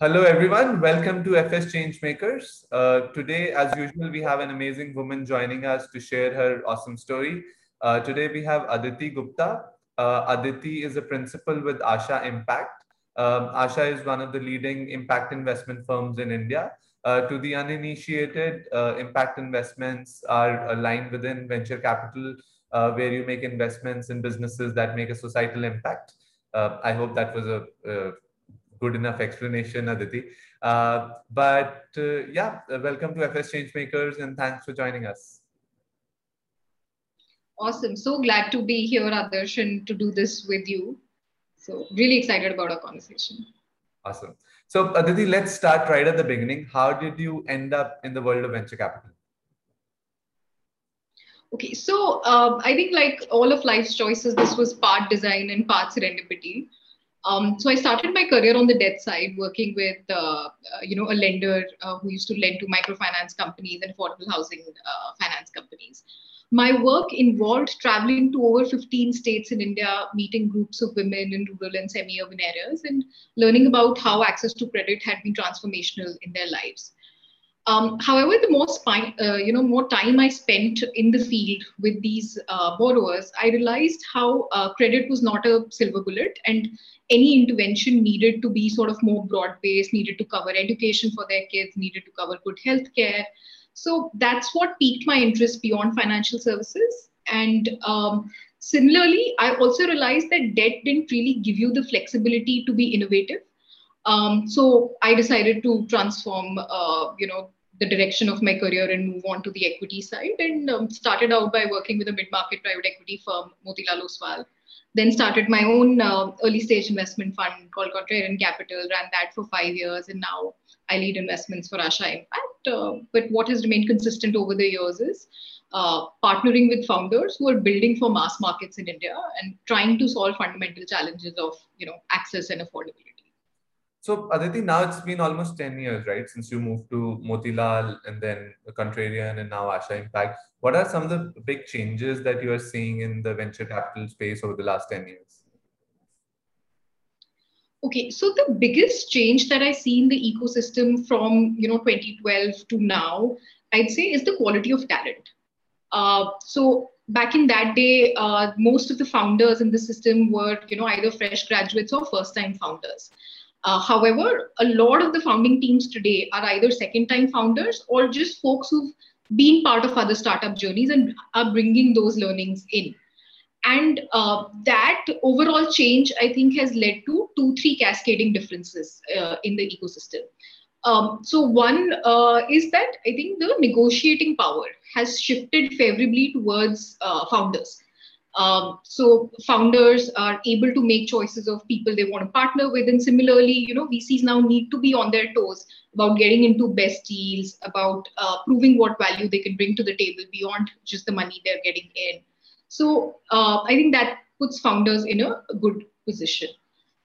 Hello, everyone. Welcome to FS Changemakers. Uh, today, as usual, we have an amazing woman joining us to share her awesome story. Uh, today, we have Aditi Gupta. Uh, Aditi is a principal with Asha Impact. Um, Asha is one of the leading impact investment firms in India. Uh, to the uninitiated, uh, impact investments are aligned within venture capital, uh, where you make investments in businesses that make a societal impact. I hope that was a, a good enough explanation, Aditi. Uh, but uh, yeah, welcome to FS Changemakers and thanks for joining us. Awesome. So glad to be here, Adarsh, and to do this with you. So really excited about our conversation. Awesome. So Aditi, let's start right at the beginning. How did you end up in the world of venture capital? Okay, so um, I think like all of life's choices, this was part design and part serendipity. Um, so I started my career on the debt side, working with uh, uh, you know a lender uh, who used to lend to microfinance companies and affordable housing uh, finance companies. My work involved traveling to over 15 states in India, meeting groups of women in rural and semi-urban areas, and learning about how access to credit had been transformational in their lives. Um, however, the more uh, you know, more time I spent in the field with these uh, borrowers, I realized how uh, credit was not a silver bullet, and any intervention needed to be sort of more broad-based, needed to cover education for their kids, needed to cover good health care. So that's what piqued my interest beyond financial services. And um, similarly, I also realized that debt didn't really give you the flexibility to be innovative. Um, so I decided to transform, uh, you know, the direction of my career and move on to the equity side and um, started out by working with a mid-market private equity firm motilal oswal. Then started my own uh, early stage investment fund called contrarian capital ran that for five years and now i lead investments for asha impact uh, but what has remained consistent over the years is uh, partnering with founders who are building for mass markets in india and trying to solve fundamental challenges of you know access and affordability so Aditi, now it's been almost 10 years, right? Since you moved to Motilal and then Contrarian and now Asha Impact. What are some of the big changes that you are seeing in the venture capital space over the last 10 years? Okay, so the biggest change that I see in the ecosystem from you know 2012 to now, I'd say, is the quality of talent. Uh, so back in that day, uh, most of the founders in the system were you know either fresh graduates or first-time founders. Uh, however, a lot of the founding teams today are either second time founders or just folks who've been part of other startup journeys and are bringing those learnings in. And uh, that overall change, I think, has led to two, three cascading differences uh, in the ecosystem. Um, so, one uh, is that I think the negotiating power has shifted favorably towards uh, founders. Um, so founders are able to make choices of people they want to partner with, and similarly, you know, VCs now need to be on their toes about getting into best deals, about uh, proving what value they can bring to the table beyond just the money they're getting in. So uh, I think that puts founders in a good position.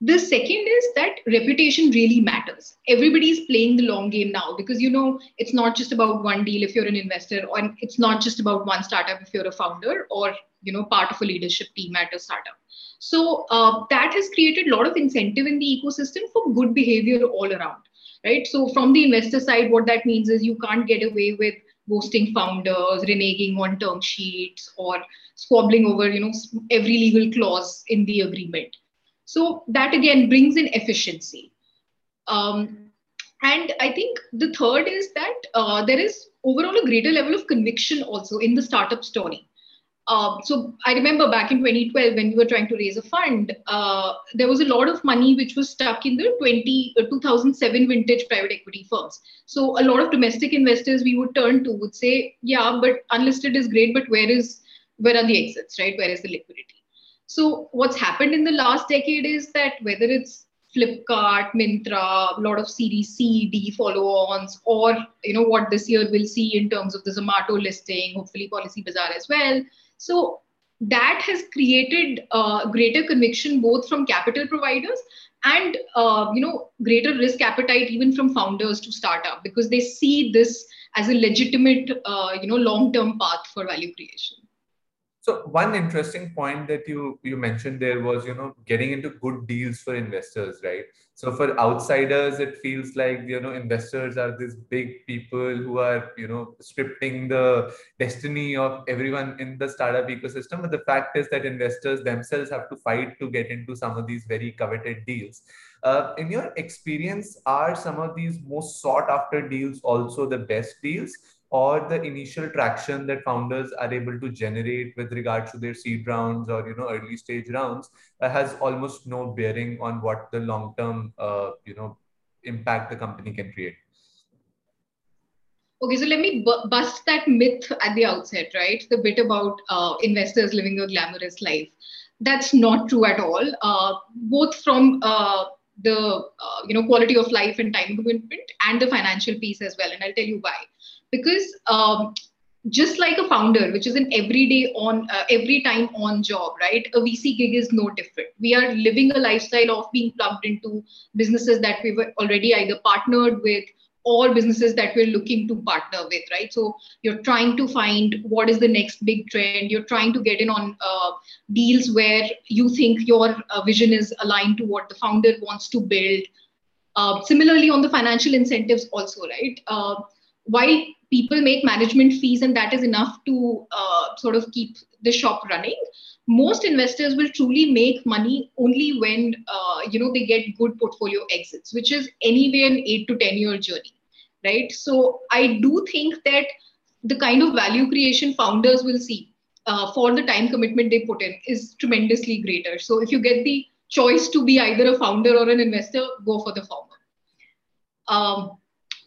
The second is that reputation really matters. Everybody's playing the long game now because you know it's not just about one deal if you're an investor, or it's not just about one startup if you're a founder, or you know part of a leadership team at a startup. So uh, that has created a lot of incentive in the ecosystem for good behavior all around, right? So from the investor side, what that means is you can't get away with ghosting founders, reneging on term sheets, or squabbling over you know every legal clause in the agreement so that again brings in efficiency. Um, and I think the third is that uh, there is overall a greater level of conviction also in the startup story. Uh, so I remember back in 2012 when we were trying to raise a fund, uh, there was a lot of money which was stuck in the 20, uh, 2007 vintage private equity firms. So a lot of domestic investors we would turn to would say, yeah, but unlisted is great, but where is where are the exits, right? Where is the liquidity? So what's happened in the last decade is that whether it's Flipkart, Myntra, a lot of Series C, D follow-ons, or you know what this year we'll see in terms of the Zomato listing, hopefully Policy Bazaar as well. So that has created uh, greater conviction both from capital providers and uh, you know greater risk appetite even from founders to start up because they see this as a legitimate uh, you know long-term path for value creation. So one interesting point that you you mentioned there was you know getting into good deals for investors, right? So for outsiders, it feels like you know investors are these big people who are you know scripting the destiny of everyone in the startup ecosystem. But the fact is that investors themselves have to fight to get into some of these very coveted deals. Uh, in your experience, are some of these most sought after deals also the best deals? Or the initial traction that founders are able to generate with regards to their seed rounds or you know early stage rounds uh, has almost no bearing on what the long term uh, you know impact the company can create. Okay so let me bu- bust that myth at the outset right? The bit about uh, investors living a glamorous life. That's not true at all. Uh, both from uh, the uh, you know quality of life and time commitment and the financial piece as well and i'll tell you why because um, just like a founder which is an everyday on uh, every time on job right? A vc gig is no different. We are living a lifestyle of being plugged into businesses that we were already either partnered with or businesses that we're looking to partner with right? So you're trying to find what is the next big trend. You're trying to get in on uh, deals where you think your uh, vision is aligned to what the founder wants to build. Uh, similarly on the financial incentives also right? Uh, while people make management fees and that is enough to uh, sort of keep the shop running. Most investors will truly make money only when uh, you know they get good portfolio exits which is anyway an 8 to 10 year journey right? So i do think that the kind of value creation founders will see uh, for the time commitment they put in is tremendously greater. So if you get the choice to be either a founder or an investor go for the former. Um,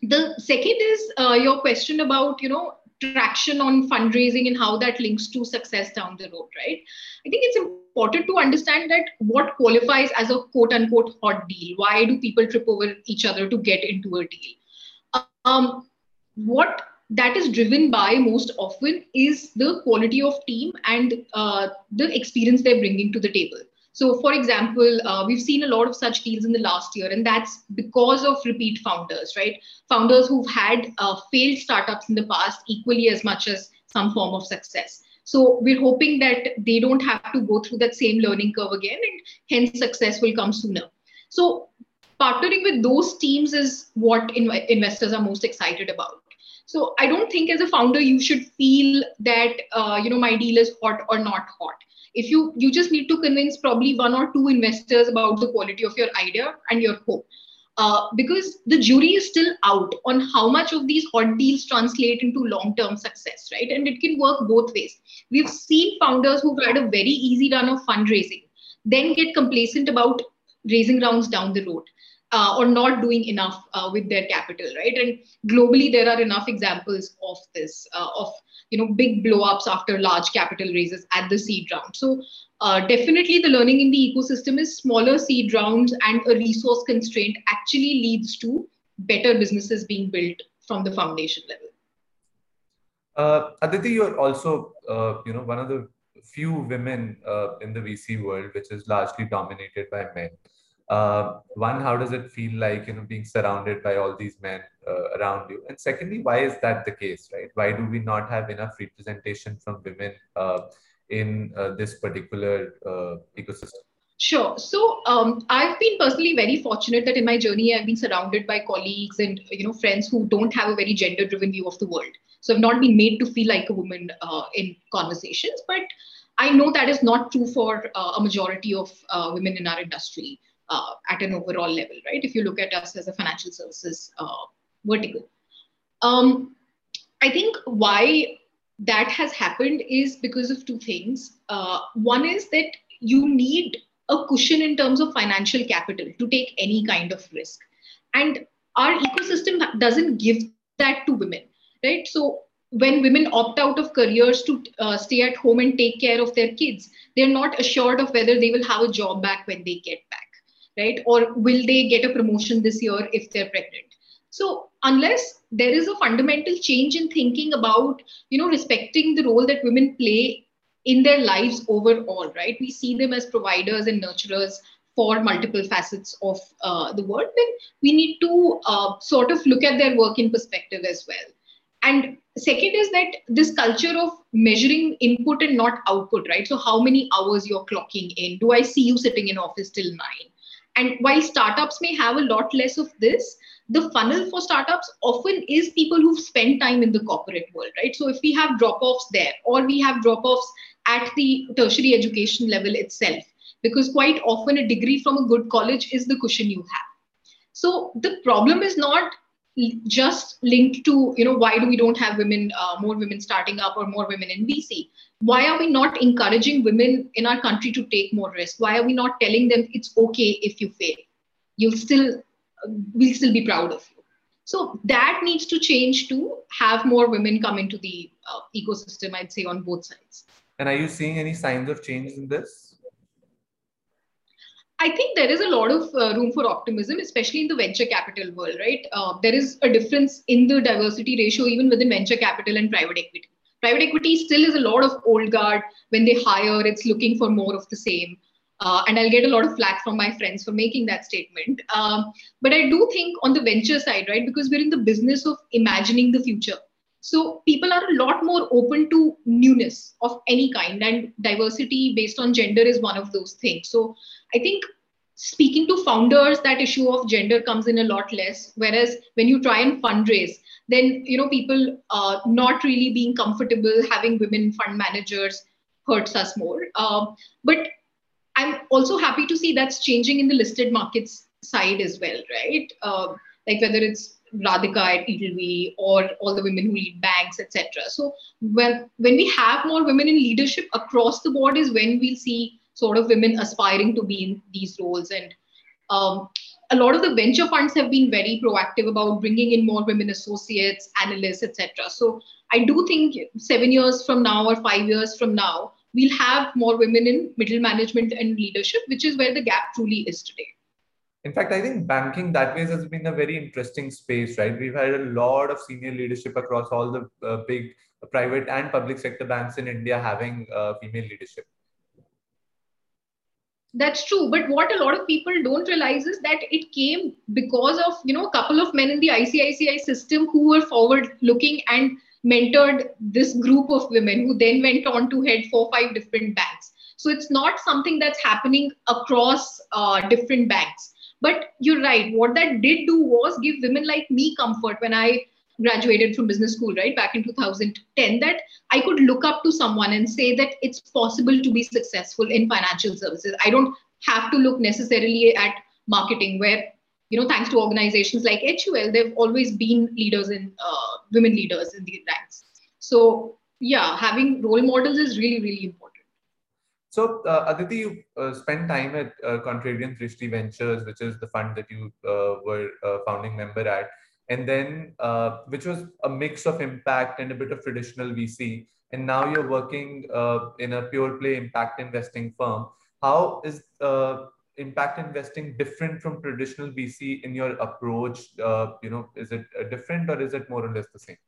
the second is uh, your question about you know traction on fundraising and how that links to success down the road right? I think it's important to understand that what qualifies as a quote unquote hot deal. Why do people trip over each other to get into a deal? Um, what that is driven by most often is the quality of team and uh, the experience they're bringing to the table so, for example, uh, we've seen a lot of such deals in the last year, and that's because of repeat founders, right? Founders who've had uh, failed startups in the past equally as much as some form of success. So, we're hoping that they don't have to go through that same learning curve again, and hence success will come sooner. So, partnering with those teams is what in- investors are most excited about. So, I don't think as a founder you should feel that uh, you know my deal is hot or not hot if you you just need to convince probably one or two investors about the quality of your idea and your hope uh, because the jury is still out on how much of these hot deals translate into long-term success, right? And it can work both ways. We've seen founders who've had a very easy run of fundraising, then get complacent about raising rounds down the road uh, or not doing enough uh, with their capital, right? And globally, there are enough examples of this, uh, of you know big blow ups after large capital raises at the seed round. So uh, definitely the learning in the ecosystem is smaller seed rounds and a resource constraint actually leads to better businesses being built from the foundation level. Uh, aditi you're also uh, you know one of the few women in the vc world which is largely dominated by men uh, one how does it feel like you know being surrounded by all these men uh, around you and secondly why is that the case right why do we not have enough representation from women uh, in uh, this particular uh, ecosystem Sure. So um, I've been personally very fortunate that in my journey I've been surrounded by colleagues and you know friends who don't have a very gender-driven view of the world. So I've not been made to feel like a woman uh, in conversations, but I know that is not true for a majority of women in our industry uh, at an overall level, right? If you look at us as a financial services uh, vertical. Um, I think why that has happened is because of two things. Uh, one is that you need a cushion in terms of financial capital to take any kind of risk. And our ecosystem doesn't give that to women, right? So when women opt out of careers to uh, stay at home and take care of their kids, they're not assured of whether they will have a job back when they get back right? Or will they get a promotion this year if they're pregnant? So unless there is a fundamental change in thinking about, you know, respecting the role that women play in their lives overall, right? We see them as providers and nurturers for multiple facets of uh, the world, then we need to uh, sort of look at their work in perspective as well. and second is that this culture of measuring input and not output right so how many hours you're clocking in do i see you sitting in office till 9 and while startups may have a lot less of this the funnel for startups often is people who've spent time in the corporate world right? So if we have drop offs there or we have drop offs at the tertiary education level itself because quite often a degree from a good college is the cushion you have. So the problem is not just linked to you know why do we don't have women uh, more women starting up or more women in vc why are we not encouraging women in our country to take more risk? Why are we not telling them it's okay if you fail? You'll still we'll still be proud of you. So that needs to change to have more women come into the uh, ecosystem i'd say on both sides. And are you seeing any signs of change in this I think there is a lot of uh, room for optimism, especially in the venture capital world, right? Uh, there is a difference in the diversity ratio even within venture capital and private equity. Private equity still is a lot of old guard. When they hire, it's looking for more of the same. Uh, and I'll get a lot of flack from my friends for making that statement. Um, but I do think on the venture side, right, because we're in the business of imagining the future. So people are a lot more open to newness of any kind, and diversity based on gender is one of those things. So I think speaking to founders, that issue of gender comes in a lot less. Whereas when you try and fundraise, then you know people uh, not really being comfortable having women fund managers hurts us more. Uh, but I'm also happy to see that's changing in the listed markets side as well, right? Uh, like whether it's Radhika at Edelweiss or all the women who lead banks, etc. So when when we have more women in leadership across the board is when we'll see sort of women aspiring to be in these roles. And um, a lot of the venture funds have been very proactive about bringing in more women associates, analysts, etc. So I do think seven years from now or five years from now, we'll have more women in middle management and leadership, which is where the gap truly is today. In fact, I think banking that way has been a very interesting space, right? We've had a lot of senior leadership across all the uh, big private and public sector banks in India having uh, female leadership. That's true. But what a lot of people don't realize is that it came because of, you know, a couple of men in the ICICI system who were forward looking and mentored this group of women who then went on to head four, five different banks. So it's not something that's happening across uh, different banks but you're right. What that did do was give women like me comfort when I graduated from business school, right, back in 2010, that I could look up to someone and say that it's possible to be successful in financial services. I don't have to look necessarily at marketing, where, you know, thanks to organizations like HUL, they've always been leaders in uh, women leaders in the ranks. So, yeah, having role models is really, really important. So, uh, Aditi, you uh, spent time at uh, Contrarian Drishti Ventures, which is the fund that you uh, were a founding member at, and then uh, which was a mix of impact and a bit of traditional VC. And now you're working uh, in a pure play impact investing firm. How is impact investing different from traditional VC in your approach? you know, is it different or is it more or less the same?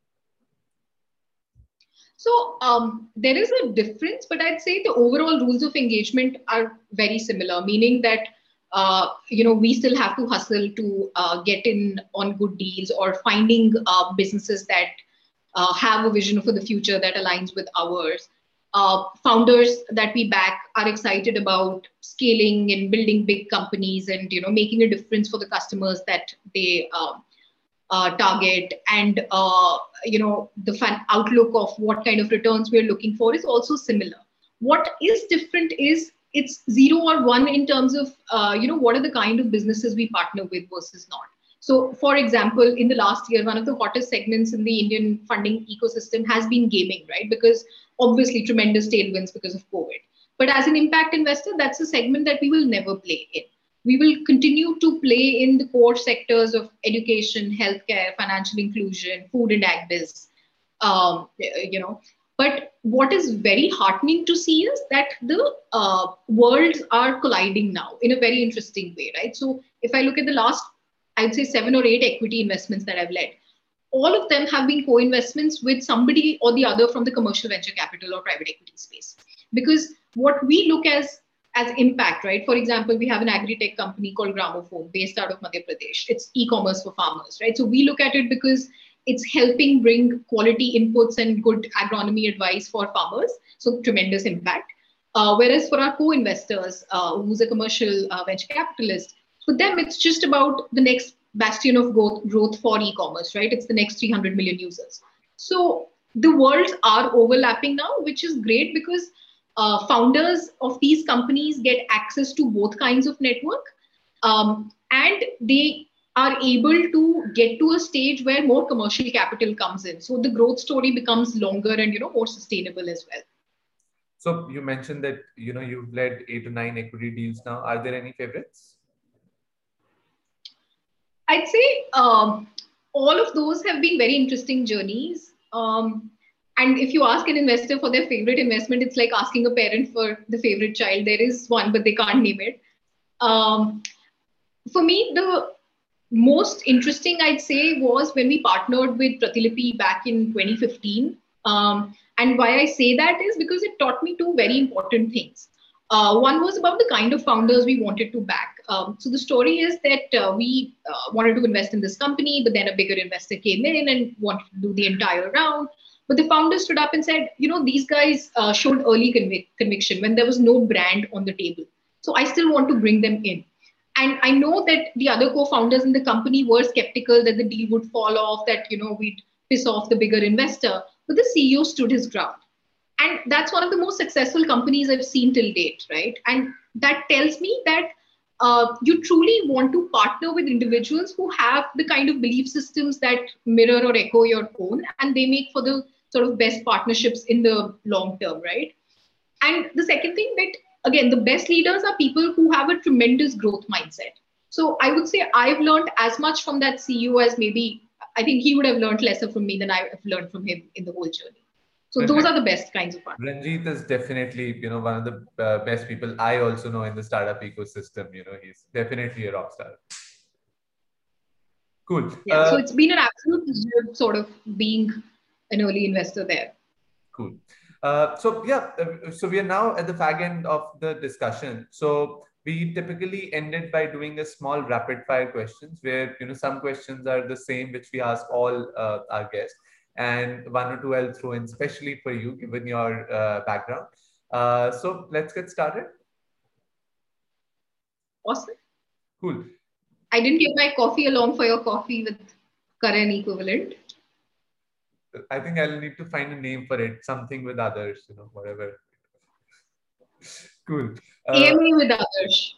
So um, there is a difference, but I'd say the overall rules of engagement are very similar, meaning that uh, you know we still have to hustle to uh, get in on good deals or finding uh, businesses that uh, have a vision for the future that aligns with ours. Uh, founders that we back are excited about scaling and building big companies and you know making a difference for the customers that they um, uh, target and uh, you know the fan outlook of what kind of returns we're looking for is also similar. What is different is it's zero or one in terms of uh, you know what are the kind of businesses we partner with versus not. So for example in the last year one of the hottest segments in the indian funding ecosystem has been gaming right? Because obviously tremendous tailwinds because of covid. But as an impact investor that's a segment that we will never play in we will continue to play in the core sectors of education, healthcare, financial inclusion, food and ag biz. Um, you know, but what is very heartening to see is that the uh, worlds are colliding now in a very interesting way, right? So if I look at the last, I'd say seven or eight equity investments that I've led, all of them have been co-investments with somebody or the other from the commercial venture capital or private equity space. Because what we look as as impact, right? For example, we have an agri-tech company called Gramophone based out of Madhya Pradesh. It's e-commerce for farmers, right? So we look at it because it's helping bring quality inputs and good agronomy advice for farmers. So tremendous impact. Uh, whereas for our co-investors, uh, who's a commercial uh, venture capitalist, for them it's just about the next bastion of growth, growth for e-commerce, right? It's the next 300 million users. So the worlds are overlapping now, which is great because uh, founders of these companies get access to both kinds of network, um, and they are able to get to a stage where more commercial capital comes in. So the growth story becomes longer and you know more sustainable as well. So you mentioned that you know you've led eight to nine equity deals now. Are there any favorites? I'd say um, all of those have been very interesting journeys. Um, and if you ask an investor for their favorite investment, it's like asking a parent for the favorite child. There is one, but they can't name it. Um, for me, the most interesting, I'd say, was when we partnered with Pratilipi back in 2015. Um, and why I say that is because it taught me two very important things. Uh, one was about the kind of founders we wanted to back. Um, so the story is that uh, we uh, wanted to invest in this company, but then a bigger investor came in and wanted to do the entire round. But the founder stood up and said, you know, these guys uh, showed early convic- conviction when there was no brand on the table. So I still want to bring them in. And I know that the other co-founders in the company were skeptical that the deal would fall off, that you know we'd piss off the bigger investor. But the CEO stood his ground and that's one of the most successful companies i've seen till date right and that tells me that uh, you truly want to partner with individuals who have the kind of belief systems that mirror or echo your own and they make for the sort of best partnerships in the long term right and the second thing that again the best leaders are people who have a tremendous growth mindset so i would say i've learned as much from that ceo as maybe i think he would have learned lesser from me than i've learned from him in the whole journey so those are the best kinds of partners. Ranjit is definitely, you know, one of the uh, best people I also know in the startup ecosystem. You know, he's definitely a rock star. Cool. Yeah. Uh, so it's been an absolute sort of being an early investor there. Cool. Uh, so yeah, uh, so we are now at the fag end of the discussion. So we typically ended by doing a small rapid fire questions where you know some questions are the same which we ask all uh, our guests and one or two I'll throw in especially for you given your uh, background. Uh, so let's get started. Awesome. Cool. I didn't get my coffee along for your coffee with Karan equivalent. I think I'll need to find a name for it, something with others, you know, whatever. cool. Uh, AMA with others.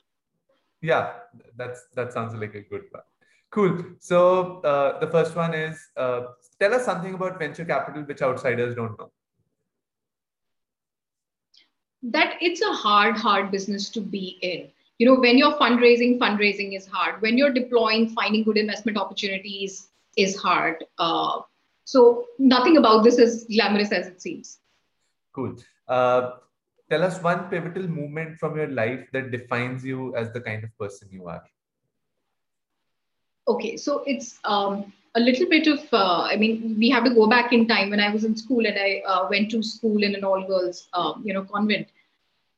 Yeah, that's that sounds like a good one. Cool. So uh, the first one is uh, tell us something about venture capital which outsiders don't know. That it's a hard, hard business to be in. You know, when you're fundraising, fundraising is hard. When you're deploying, finding good investment opportunities is hard. Uh, so nothing about this is glamorous as it seems. Cool. Uh, tell us one pivotal moment from your life that defines you as the kind of person you are. Okay, so it's um, a little bit of, uh, I mean, we have to go back in time when I was in school and I uh, went to school in an all girls, um, you know, convent.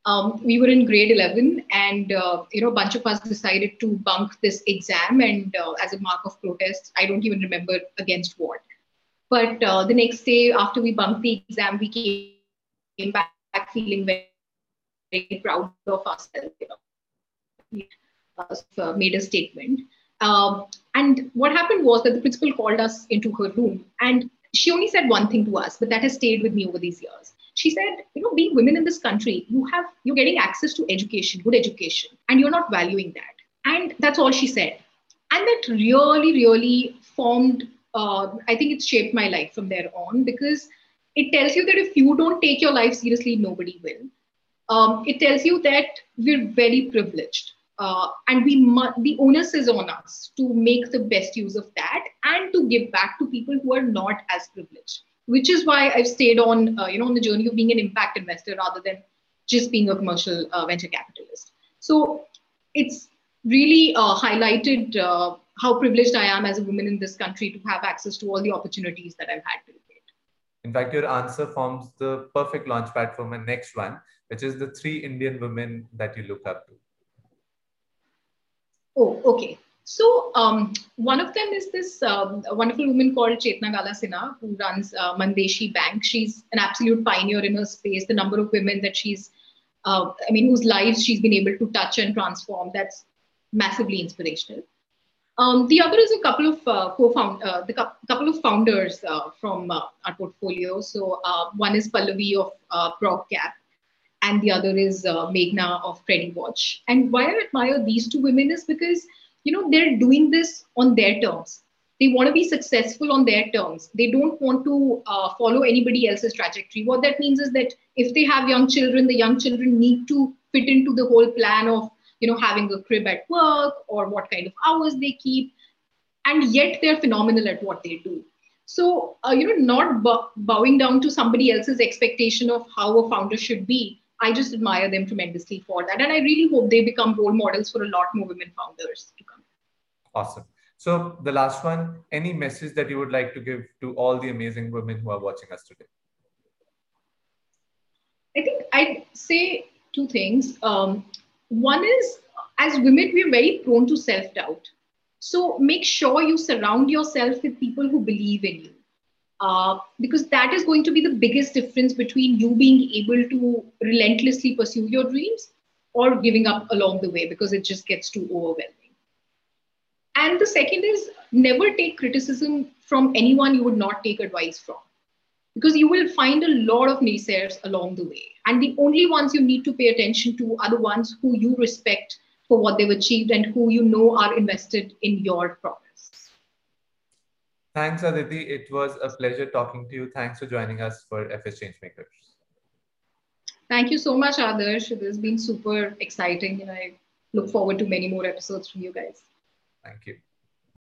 Um, we were in grade 11 and, uh, you know, a bunch of us decided to bunk this exam and uh, as a mark of protest, I don't even remember against what. But uh, the next day after we bunked the exam, we came back feeling very, very proud of ourselves, you know, we uh, made a statement. Um, and what happened was that the principal called us into her room and she only said one thing to us, but that has stayed with me over these years. She said, you know, being women in this country, you have you're getting access to education, good education, and you're not valuing that. And that's all she said. And that really, really formed, uh, I think it's shaped my life from there on because it tells you that if you don't take your life seriously, nobody will. Um, it tells you that we're very privileged uh, and we mu- the onus is on us to make the best use of that and to give back to people who are not as privileged which is why i've stayed on uh, you know on the journey of being an impact investor rather than just being a commercial uh, venture capitalist so it's really uh, highlighted uh, how privileged i am as a woman in this country to have access to all the opportunities that i've had to date in fact your answer forms the perfect launchpad for my next one which is the three indian women that you look up to Oh, okay. So um, one of them is this um, wonderful woman called Chetna Gala Sinha, who runs uh, Mandeshi Bank. She's an absolute pioneer in her space. The number of women that she's, uh, I mean, whose lives she's been able to touch and transform, that's massively inspirational. Um, the other is a couple of uh, co-found, uh, the cu- couple of founders uh, from uh, our portfolio. So uh, one is Pallavi of uh, ProgCap, and the other is uh, Meghna of Crediwatch. And why I admire these two women is because you know they're doing this on their terms. They want to be successful on their terms. They don't want to uh, follow anybody else's trajectory. What that means is that if they have young children, the young children need to fit into the whole plan of you know having a crib at work or what kind of hours they keep. And yet they're phenomenal at what they do. So uh, you know not b- bowing down to somebody else's expectation of how a founder should be i just admire them tremendously for that. And i really hope they become role models for a lot more women founders to come. Awesome. So the last one any message that you would like to give to all the amazing women who are watching us today? I think i'd say two things. Um, one is, as women, we're very prone to self doubt. So make sure you surround yourself with people who believe in you. Uh, because that is going to be the biggest difference between you being able to relentlessly pursue your dreams or giving up along the way because it just gets too overwhelming. And the second is never take criticism from anyone you would not take advice from because you will find a lot of naysayers along the way. And the only ones you need to pay attention to are the ones who you respect for what they've achieved and who you know are invested in your progress. Thanks, Aditi. It was a pleasure talking to you. Thanks for joining us for FS Changemakers. Thank you so much, Adarsh. It has been super exciting, and I look forward to many more episodes from you guys. Thank you.